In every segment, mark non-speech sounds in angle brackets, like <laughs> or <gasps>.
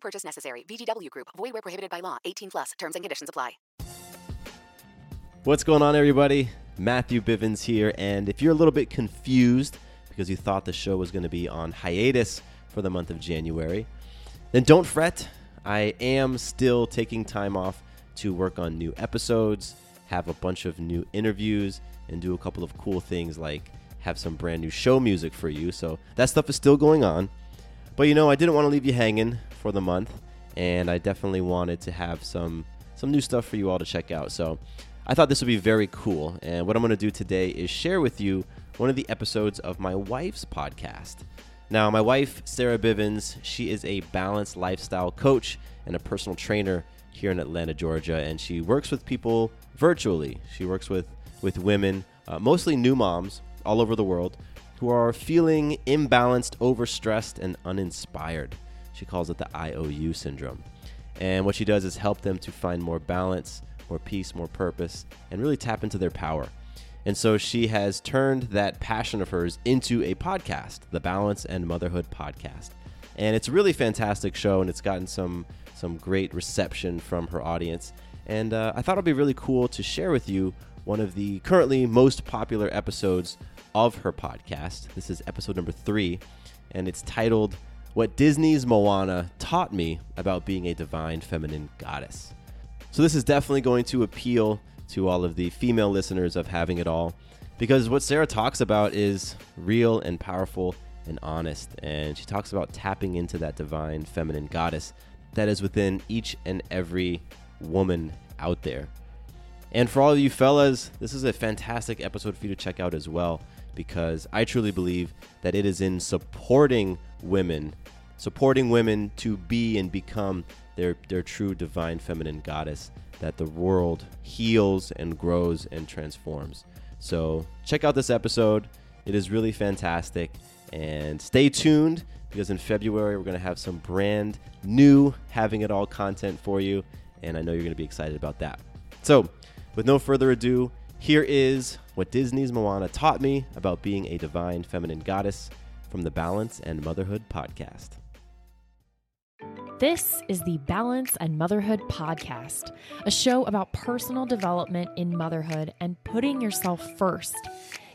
Purchase necessary. VGW Group. Void where prohibited by law. 18 plus. Terms and conditions apply. What's going on, everybody? Matthew Bivens here, and if you're a little bit confused because you thought the show was going to be on hiatus for the month of January, then don't fret. I am still taking time off to work on new episodes, have a bunch of new interviews, and do a couple of cool things like have some brand new show music for you. So that stuff is still going on. But you know, I didn't want to leave you hanging for the month, and I definitely wanted to have some some new stuff for you all to check out. So I thought this would be very cool. And what I'm going to do today is share with you one of the episodes of my wife's podcast. Now, my wife, Sarah Bivens, she is a balanced lifestyle coach and a personal trainer here in Atlanta, Georgia, and she works with people virtually. She works with with women, uh, mostly new moms all over the world, who are feeling imbalanced, overstressed, and uninspired. She calls it the IOU syndrome. And what she does is help them to find more balance, more peace, more purpose, and really tap into their power. And so she has turned that passion of hers into a podcast, the Balance and Motherhood podcast. And it's a really fantastic show, and it's gotten some some great reception from her audience. And uh, I thought it'd be really cool to share with you one of the currently most popular episodes of her podcast. This is episode number three, and it's titled What Disney's Moana Taught Me About Being a Divine Feminine Goddess. So, this is definitely going to appeal to all of the female listeners of Having It All because what Sarah talks about is real and powerful and honest. And she talks about tapping into that divine feminine goddess that is within each and every woman out there. And for all of you fellas, this is a fantastic episode for you to check out as well because I truly believe that it is in supporting women, supporting women to be and become their, their true divine feminine goddess that the world heals and grows and transforms. So check out this episode. It is really fantastic. And stay tuned because in February we're going to have some brand new Having It All content for you. And I know you're going to be excited about that. So, with no further ado, here is what Disney's Moana taught me about being a divine feminine goddess from the Balance and Motherhood podcast. This is the Balance and Motherhood Podcast, a show about personal development in motherhood and putting yourself first,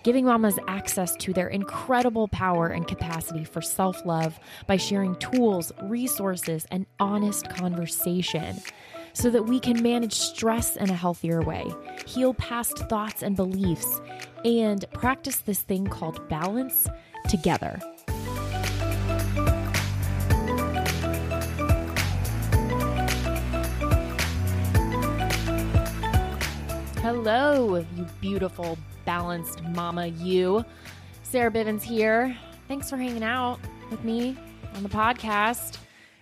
giving mamas access to their incredible power and capacity for self love by sharing tools, resources, and honest conversation so that we can manage stress in a healthier way, heal past thoughts and beliefs, and practice this thing called balance together. Hello, you beautiful, balanced mama, you. Sarah Bivens here. Thanks for hanging out with me on the podcast.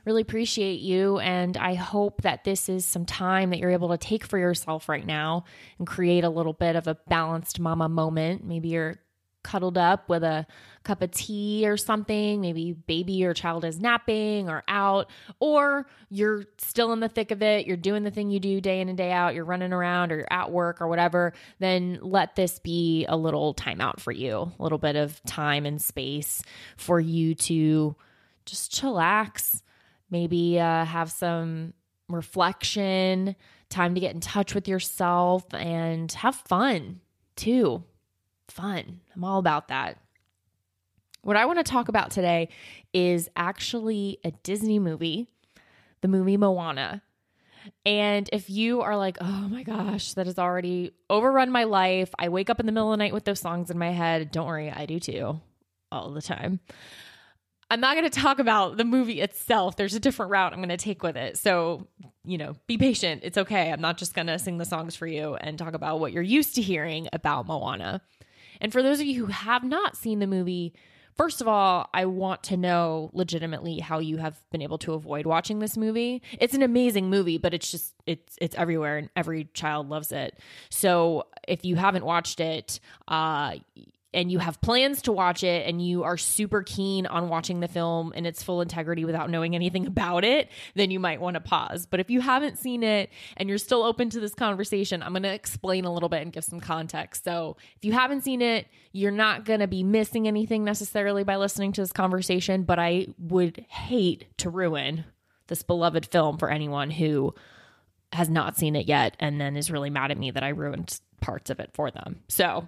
Really appreciate you. And I hope that this is some time that you're able to take for yourself right now and create a little bit of a balanced mama moment. Maybe you're cuddled up with a cup of tea or something. Maybe baby or child is napping or out, or you're still in the thick of it. You're doing the thing you do day in and day out. You're running around or you're at work or whatever. Then let this be a little timeout for you, a little bit of time and space for you to just chillax, maybe uh, have some reflection, time to get in touch with yourself and have fun too. Fun. I'm all about that. What I want to talk about today is actually a Disney movie, the movie Moana. And if you are like, oh my gosh, that has already overrun my life, I wake up in the middle of the night with those songs in my head. Don't worry, I do too, all the time. I'm not going to talk about the movie itself. There's a different route I'm going to take with it. So, you know, be patient. It's okay. I'm not just going to sing the songs for you and talk about what you're used to hearing about Moana. And for those of you who have not seen the movie, First of all, I want to know legitimately how you have been able to avoid watching this movie. It's an amazing movie, but it's just it's it's everywhere and every child loves it. So if you haven't watched it, uh and you have plans to watch it and you are super keen on watching the film in its full integrity without knowing anything <laughs> about it, then you might want to pause. But if you haven't seen it and you're still open to this conversation, I'm going to explain a little bit and give some context. So if you haven't seen it, you're not going to be missing anything necessarily by listening to this conversation, but I would hate to ruin this beloved film for anyone who has not seen it yet and then is really mad at me that I ruined parts of it for them. So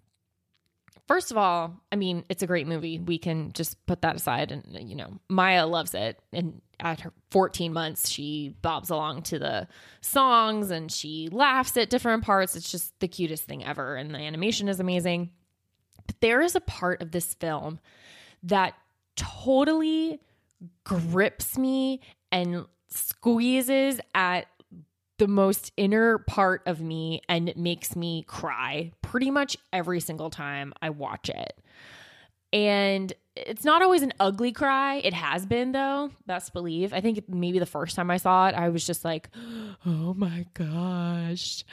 First of all, I mean, it's a great movie. We can just put that aside. And, you know, Maya loves it. And at her 14 months, she bobs along to the songs and she laughs at different parts. It's just the cutest thing ever. And the animation is amazing. But there is a part of this film that totally grips me and squeezes at the most inner part of me and makes me cry pretty much every single time I watch it. And it's not always an ugly cry. It has been though, best believe. I think maybe the first time I saw it, I was just like, <gasps> "Oh my gosh."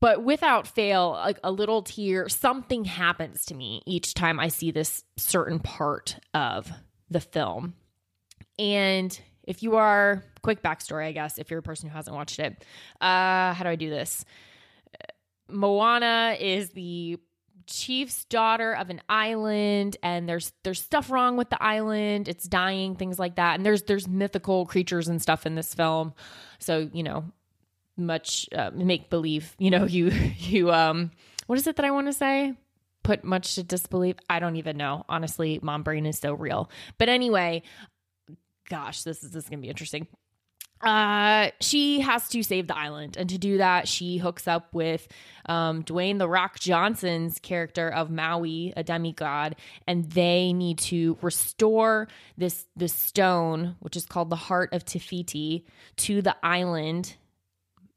But without fail, like a little tear, something happens to me each time I see this certain part of the film. And if you are, quick backstory, I guess, if you're a person who hasn't watched it, uh, how do I do this? Moana is the chief's daughter of an island and there's there's stuff wrong with the island. It's dying things like that. And there's there's mythical creatures and stuff in this film. So you know much uh, make believe you know <laughs> you you um what is it that i want to say? Put much to disbelief? I don't even know. Honestly mom brain is so real. But anyway gosh this is this is gonna be interesting uh, she has to save the island. And to do that, she hooks up with um, Dwayne The Rock Johnson's character of Maui, a demigod, and they need to restore this, this stone, which is called the Heart of Te Fiti, to the island.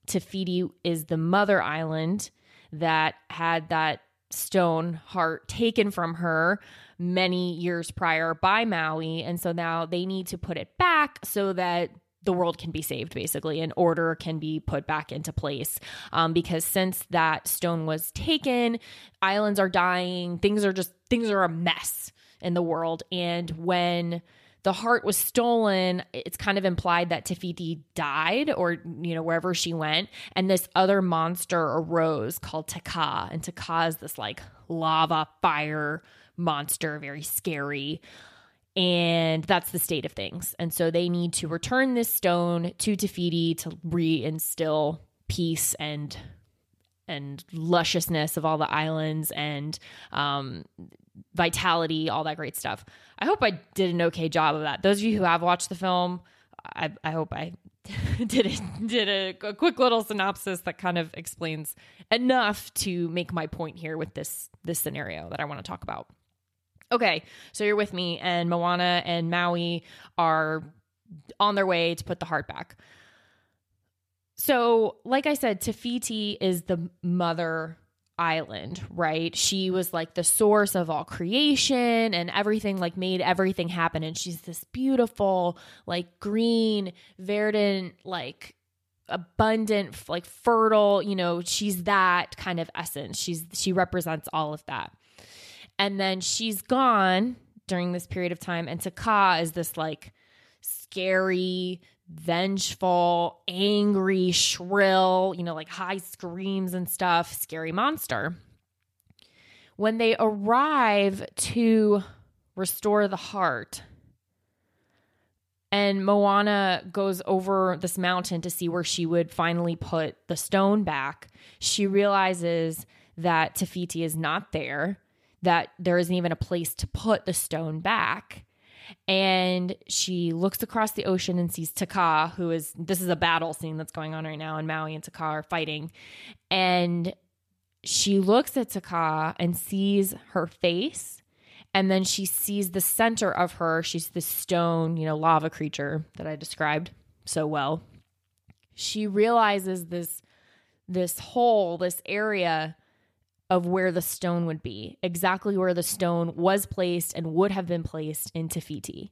Te Fiti is the mother island that had that stone heart taken from her many years prior by Maui. And so now they need to put it back so that the world can be saved basically and order can be put back into place. Um, because since that stone was taken islands are dying things are just things are a mess in the world. And when the heart was stolen it's kind of implied that Te Fiti died or you know wherever she went. And this other monster arose called Te Kā and Te Kā is this like lava fire monster very scary and that's the state of things. And so they need to return this stone to Te Fiti to reinstill peace and and lusciousness of all the islands and um, vitality, all that great stuff. I hope I did an okay job of that. Those of you who have watched the film, I, I hope I <laughs> did a, did a, a quick little synopsis that kind of explains enough to make my point here with this this scenario that I want to talk about. Okay, so you're with me, and Moana and Maui are on their way to put the heart back. So, like I said, Te Fiti is the mother island, right? She was like the source of all creation and everything, like made everything happen. And she's this beautiful, like green, verdant, like abundant, like fertile, you know, she's that kind of essence. She's she represents all of that. And then she's gone during this period of time. And Te Kā is this like scary, vengeful, angry, shrill, you know, like high screams and stuff, scary monster. When they arrive to restore the heart, and Moana goes over this mountain to see where she would finally put the stone back, she realizes that Te Fiti is not there, that there isn't even a place to put the stone back and she looks across the ocean and sees Te Kā, who is this is a battle scene that's going on right now, and Maui and Te Kā are fighting, and she looks at Te Kā and sees her face. And then she sees the center of her. She's this stone, you know, lava creature that I described so well. She realizes this this hole, this area of where the stone would be, exactly where the stone was placed and would have been placed in Te Fiti.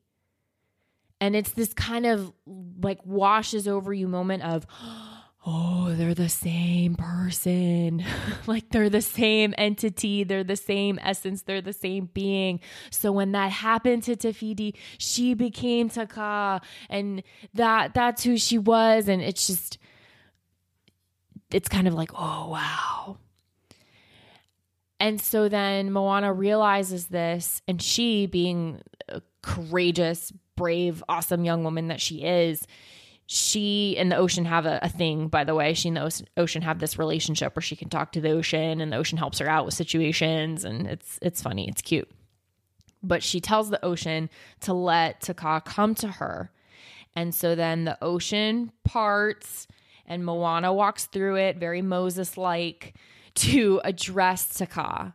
And it's this kind of like washes over you moment of, <gasps> oh, they're the same person. <laughs> like they're the same entity. They're the same essence. They're the same being. So when that happened to Te Fiti, she became Te Kā and that that's who she was. And it's just, it's kind of like, oh, wow. And so then Moana realizes this, and she, being a courageous, brave, awesome young woman that she is, she and the ocean have a, a, thing, by the way. She and the ocean have this relationship where she can talk to the ocean, and the ocean helps her out with situations, and it's it's funny, it's cute. But she tells the ocean to let Te Kā come to her, and so then the ocean parts, and Moana walks through it, very Moses like to address Te Kā.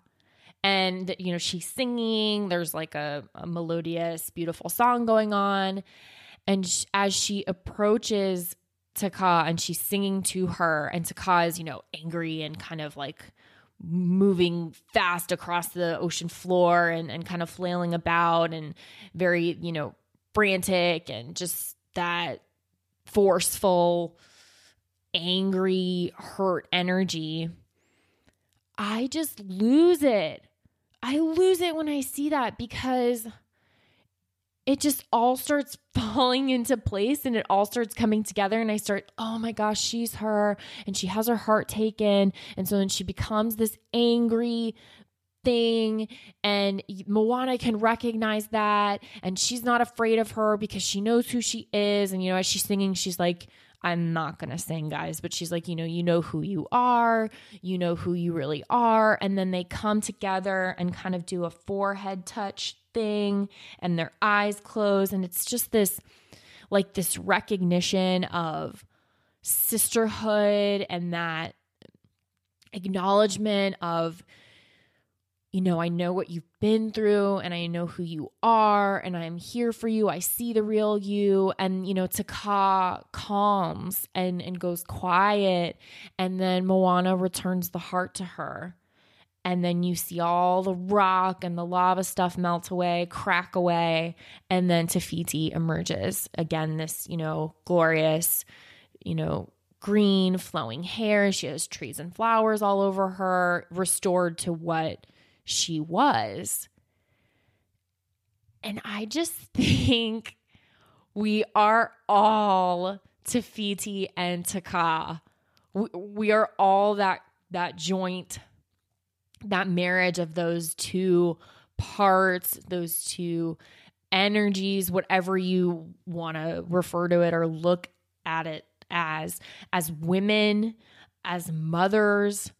And, you know, she's singing, there's like a, a melodious, beautiful song going on. And as she approaches Te Kā and she's singing to her, and Te Kā is, you know, angry and kind of like moving fast across the ocean floor and, and kind of flailing about and very, you know, frantic and just that forceful, angry, hurt energy I just lose it. I lose it when I see that because it just all starts <laughs> falling into place and it all starts coming together. And I start, oh my gosh, she's her. And she has her heart taken. And so then she becomes this angry thing. And Moana can recognize that. And she's not afraid of her because she knows who she is. And, you know, as she's singing, she's like, I'm not going to sing, guys, but she's like, you know, you know who you are, you know who you really are. And then they come together and kind of do a forehead touch thing and their eyes close. And it's just this, like, this recognition of sisterhood and that acknowledgement of you know, I know what you've been through and I know who you are and I'm here for you. I see the real you. And, you know, Te Kā calms and, and goes quiet. And then Moana returns the heart to her. And then you see all the rock and the lava stuff melt away, crack away. And then Te Fiti emerges. Again, this, you know, glorious, you know, green flowing hair. She has trees and flowers all over her, restored to what she was. And I just <laughs> think we are all Te Fiti and Te Kā. We, we are all that that joint, that marriage of those two parts, those two energies, whatever you want to refer to it or look at it as, as women, as mothers.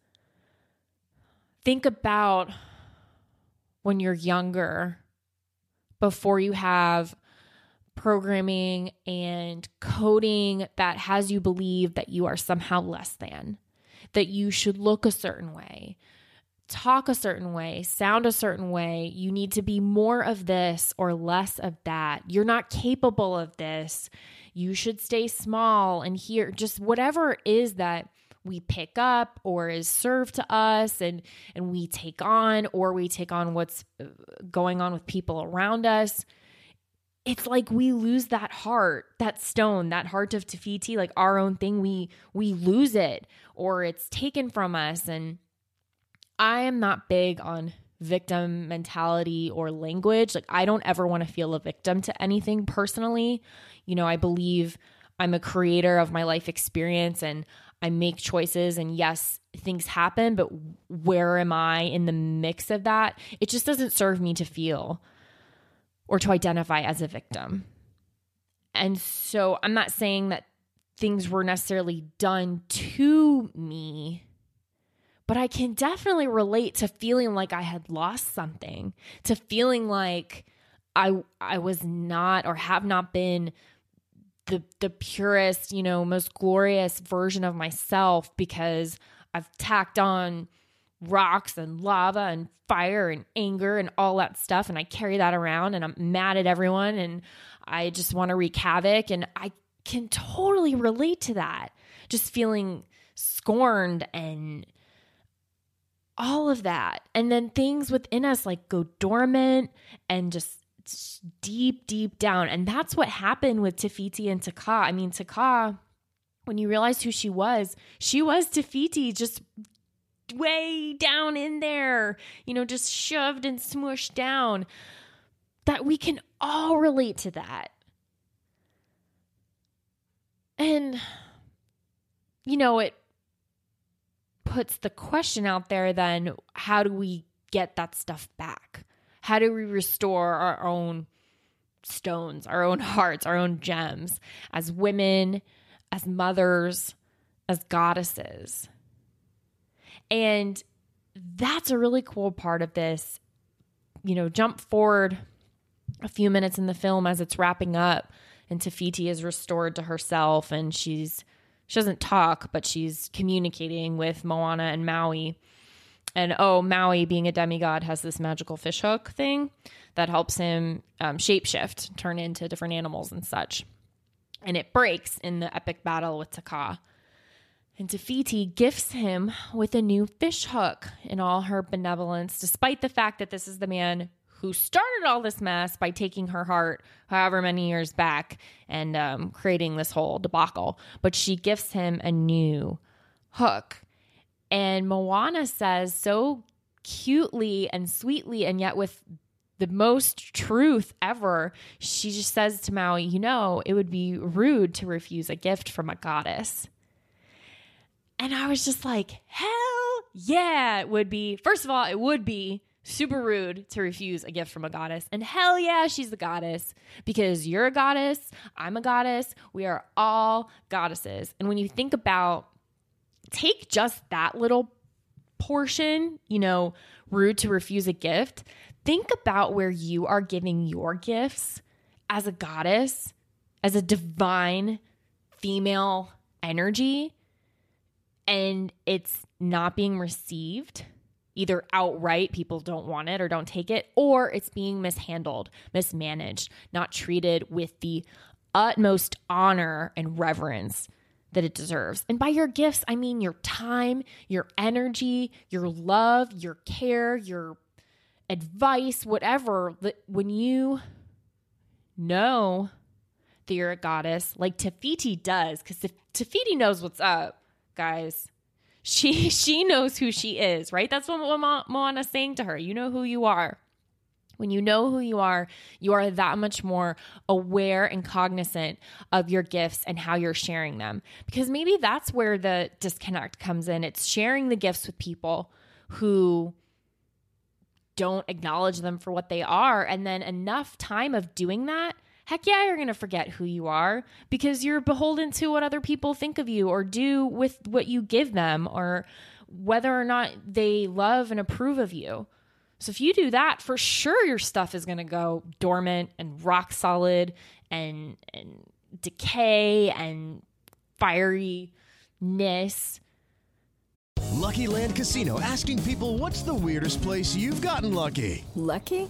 Think about when you're younger before you have programming and coding that has you believe that you are somehow less than, that you should look a certain way, talk a certain way, sound a certain way. You need to be more of this or less of that. You're not capable of this. You should stay small and here, just whatever it is that we pick up or is served to us and and we take on or we take on what's uh, going on with people around us it's like we lose that heart that stone that heart of Te Fiti like our own thing. We we lose it or it's taken from us. And i am not big on victim mentality or language. Like i don't ever want to feel a victim to anything personally. You know i believe i'm a creator of my life experience and I make choices and yes, things happen, but where am I in the mix of that? It just doesn't serve me to feel or to identify as a victim. And so I'm not saying that things were necessarily done to me, but I can definitely relate to feeling like I had lost something, to feeling like I I was not or have not been the the purest, you know, most glorious version of myself because I've tacked on rocks and lava and fire and anger and all that stuff and I carry that around and I'm mad at everyone and I just want to wreak havoc and I can totally relate to that. Just feeling scorned and all of that. And then things within us like go dormant and just deep, deep down. And that's what happened with Te Fiti and Te Kā. I mean, Te Kā, when you realized who she was, she was Te Fiti, just way down in there, you know, just shoved and smushed down. That we can all relate to that. And, you know, it puts the question out there then how do we get that stuff back? How do we restore our own stones, our own hearts, our own gems as women, as mothers, as goddesses? And that's a really cool part of this. You know, jump forward a few minutes in the film as it's wrapping up and Te Fiti is restored to herself and she's she doesn't talk, but she's communicating with Moana and Maui and oh, Maui, being a demigod, has this magical fishhook thing that helps him um, shapeshift, turn into different animals and such. And it breaks in the epic battle with Te Kā. And Te Fiti gifts him with a new fishhook in all her benevolence, despite the fact that this is the man who started all this mess by taking her heart however many years back and um, creating this whole debacle. But she gifts him a new hook and Moana says so cutely and sweetly, and yet with the most truth ever, she just says to Maui, You know, it would be rude to refuse a gift from a goddess. And I was just like, Hell yeah, it would be. First of all, it would be super rude to refuse a gift from a goddess. And hell yeah, she's the goddess because you're a goddess, I'm a goddess, we are all goddesses. And when you think about take just that little portion, you know, rude to refuse a gift. Think about where you are giving your gifts as a goddess, as a divine female energy, and it's not being received. Either outright, people don't want it or don't take it, or it's being mishandled, mismanaged, not treated with the utmost honor and reverence that it deserves. And by your gifts, I mean your time, your energy, your love, your care, your advice, whatever. That when you know that you're a goddess, like Te Fiti does, because Te Fiti knows what's up, guys. She <laughs> she knows who she is, right? That's what Moana's saying to her. You know who you are. When you know who you are, you are that much more aware and cognizant of your gifts and how you're sharing them. Because maybe that's where the disconnect comes in. It's sharing the gifts with people who don't acknowledge them for what they are. And then enough time of doing that, heck yeah, you're going to forget who you are because you're beholden to what other people think of you or do with what you give them or whether or not they love and approve of you. So if you do that, for sure your stuff is going to go dormant and rock solid and and decay and fieriness. Lucky Land Casino asking people what's the weirdest place you've gotten lucky? Lucky?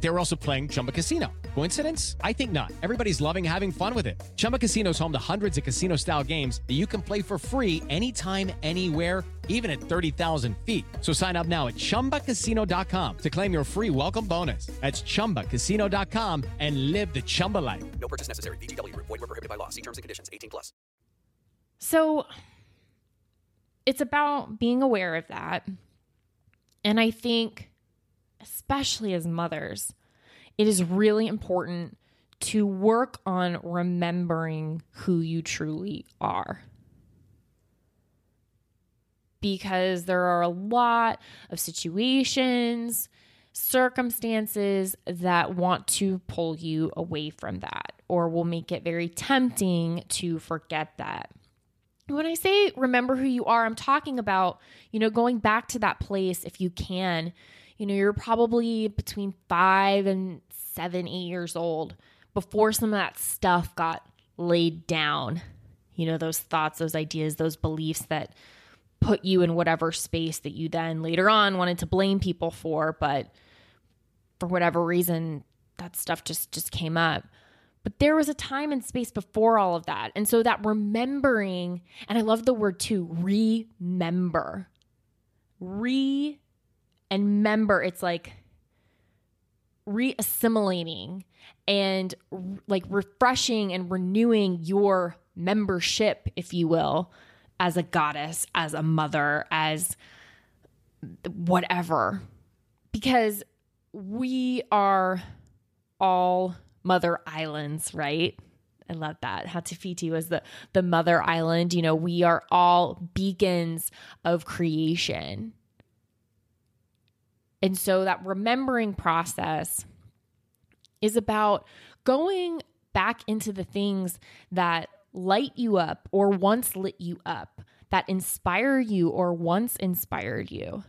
They were also playing Chumba Casino. Coincidence? I think not. Everybody's loving having fun with it. Chumba Casino is home to hundreds of casino-style games that you can play for free anytime, anywhere even at 30,000 feet. So sign up now at ChumbaCasino.com to claim your free welcome bonus. That's ChumbaCasino.com and live the Chumba life. No purchase necessary. VGW. Void were prohibited by law. See terms and conditions. 18 plus. So it's about being aware of that. And I think, especially as mothers, it is really important to work on remembering who you truly are because there are a lot of situations, circumstances that want to pull you away from that or will make it very tempting to forget that. When I say remember who you are, I'm talking about, you know, going back to that place if you can. You know, you're probably between five and seven, eight years old before some of that stuff got laid down. You know, those thoughts, those ideas, those beliefs that put you in whatever space that you then later on wanted to blame people for but for whatever reason that stuff just just came up. But there was a time and space before all of that. And so that remembering and i love the word too remember. Re and member it's like re-assimilating and like refreshing and renewing your membership if you will as a goddess, as a mother, as whatever. Because we are all mother islands, right? I love that. How was the the mother island. You know, we are all beacons of creation. And so that remembering process is about going back into the things that light you up or once lit you up, that inspire you or once inspired you.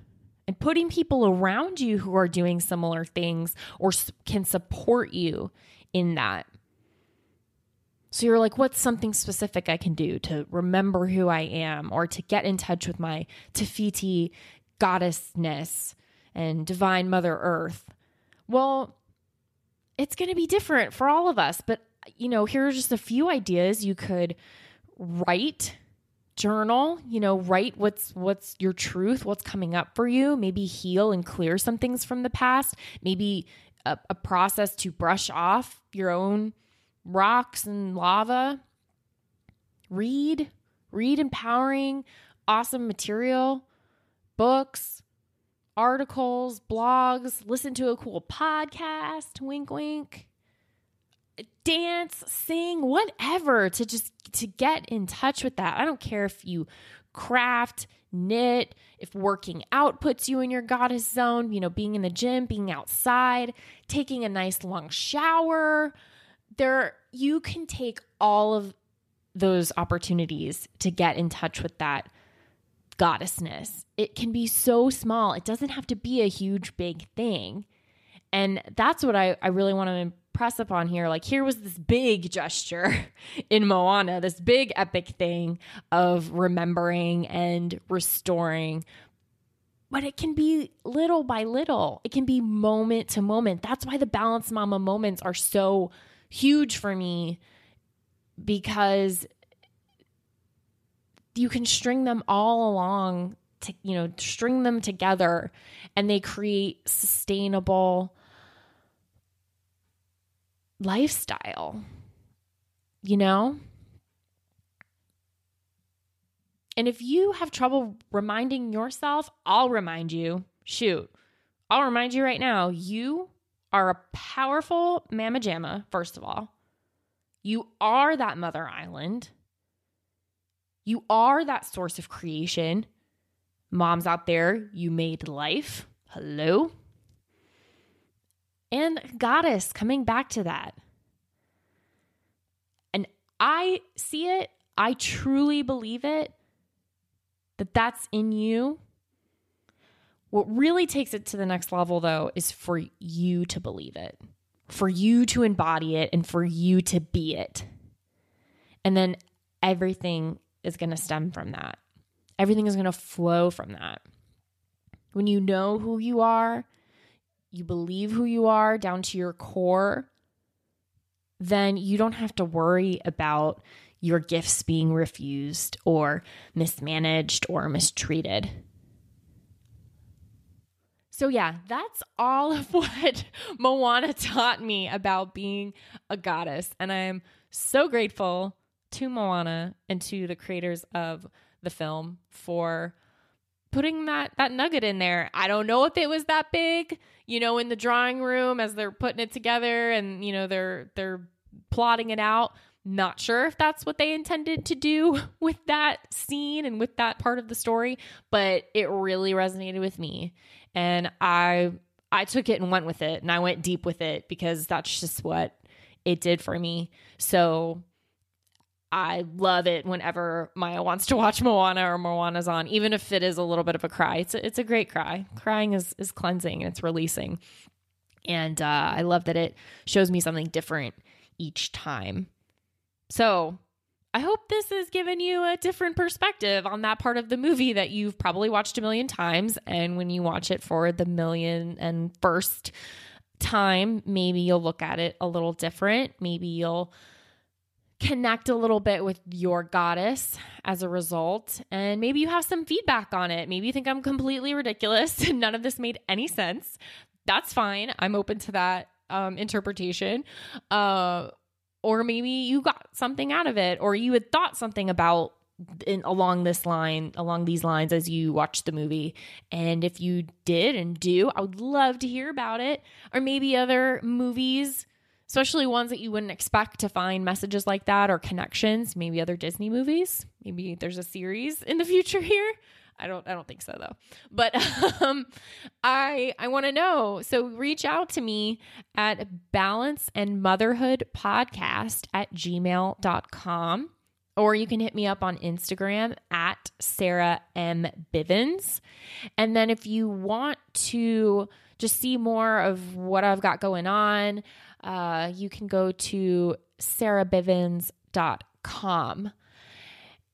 And putting people around you who are doing similar things or can support you in that. So you're like, what's something specific I can do to remember who I am or to get in touch with my Te Fiti goddessness and divine Mother Earth? Well, it's going to be different for all of us, but you know, here are just a few ideas you could write journal you know write what's what's your truth what's coming up for you maybe heal and clear some things from the past maybe a, a process to brush off your own rocks and lava read read empowering awesome material books articles blogs listen to a cool podcast wink wink dance, sing, whatever to just to get in touch with that. I don't care if you craft, knit, if working out puts you in your goddess zone, you know, being in the gym, being outside, taking a nice long shower. There you can take all of those opportunities to get in touch with that goddessness. It can be so small. It doesn't have to be a huge big thing. And that's what I, I really want to impress upon here. Like, here was this big gesture <laughs> in Moana, this big epic thing of remembering and restoring. But it can be little by little, it can be moment to moment. That's why the Balance Mama moments are so huge for me because you can string them all along to, you know, string them together and they create sustainable lifestyle. You know? And if you have trouble reminding yourself, I'll remind you. Shoot, I'll remind you right now. You are a powerful mama jamma, first of all. You are that mother island. You are that source of creation. Moms out there, you made life. Hello. And goddess, coming back to that. And I see it, I truly believe it, that that's in you. What really takes it to the next level, though, is for you to believe it, for you to embody it, and for you to be it. And then everything is going to stem from that. Everything is going to flow from that. When you know who you are, you believe who you are down to your core, then you don't have to worry about your gifts being refused or mismanaged or mistreated. So, yeah, that's all of <laughs> what Moana taught me about being a goddess. And I'm so grateful to Moana and to the creators of the film for putting that that nugget in there. I don't know if it was that big, you know, in the drawing room as they're putting it together and you know they're they're plotting it out. Not sure if that's what they intended to do <laughs> with that scene and with that part of the story, but it really resonated with me. And I I took it and went with it and I went deep with it because that's just what it did for me. So I love it whenever Maya wants to watch Moana or Moana's on, even if it is a little bit of a cry. It's a, it's a great cry. Crying is is cleansing and it's releasing, and uh, I love that it shows me something different each time. So I hope this has given you a different perspective on that part of the movie that you've probably watched a million times, and when you watch it for the million and first time, maybe you'll look at it a little different. Maybe you'll connect a little bit with your goddess as a result. And maybe you have some feedback on it. Maybe you think I'm completely ridiculous and none of this made any sense. That's fine. I'm open to that um, interpretation. Uh, or maybe you got something out of it, or you had thought something about in, along this line, along these lines as you watched the movie. And if you did and do, I would love to hear about it. Or maybe other movies especially ones that you wouldn't expect to find messages like that or connections maybe other disney movies maybe there's a series in the future here i don't i don't think so though but <laughs> um i i want to know so reach out to me at balance and motherhood podcast at gmail.com or you can hit me up on Instagram at Sarah M. Bivens. And then if you want to just see more of what I've got going on, uh, you can go to sarahbivens.com.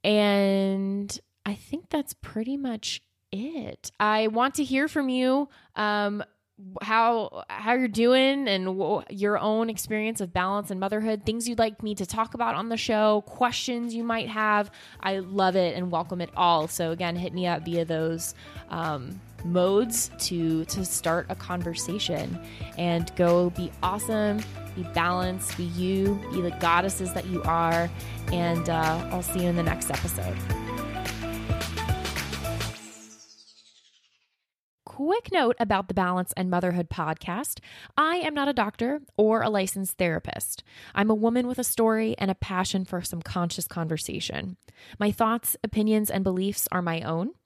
And I think that's pretty much it. I want to hear from you. Um, how how you're doing and w- your own experience of balance and motherhood things you'd like me to talk about on the show questions you might have i love it and welcome it all so again hit me up via those um, modes to to start a conversation and go be awesome be balanced be you be the goddesses that you are and uh, i'll see you in the next episode quick note about the Balance and Motherhood podcast I am not a doctor or a licensed therapist. I'm a woman with a story and a passion for some conscious conversation. My thoughts, opinions, and beliefs are my own.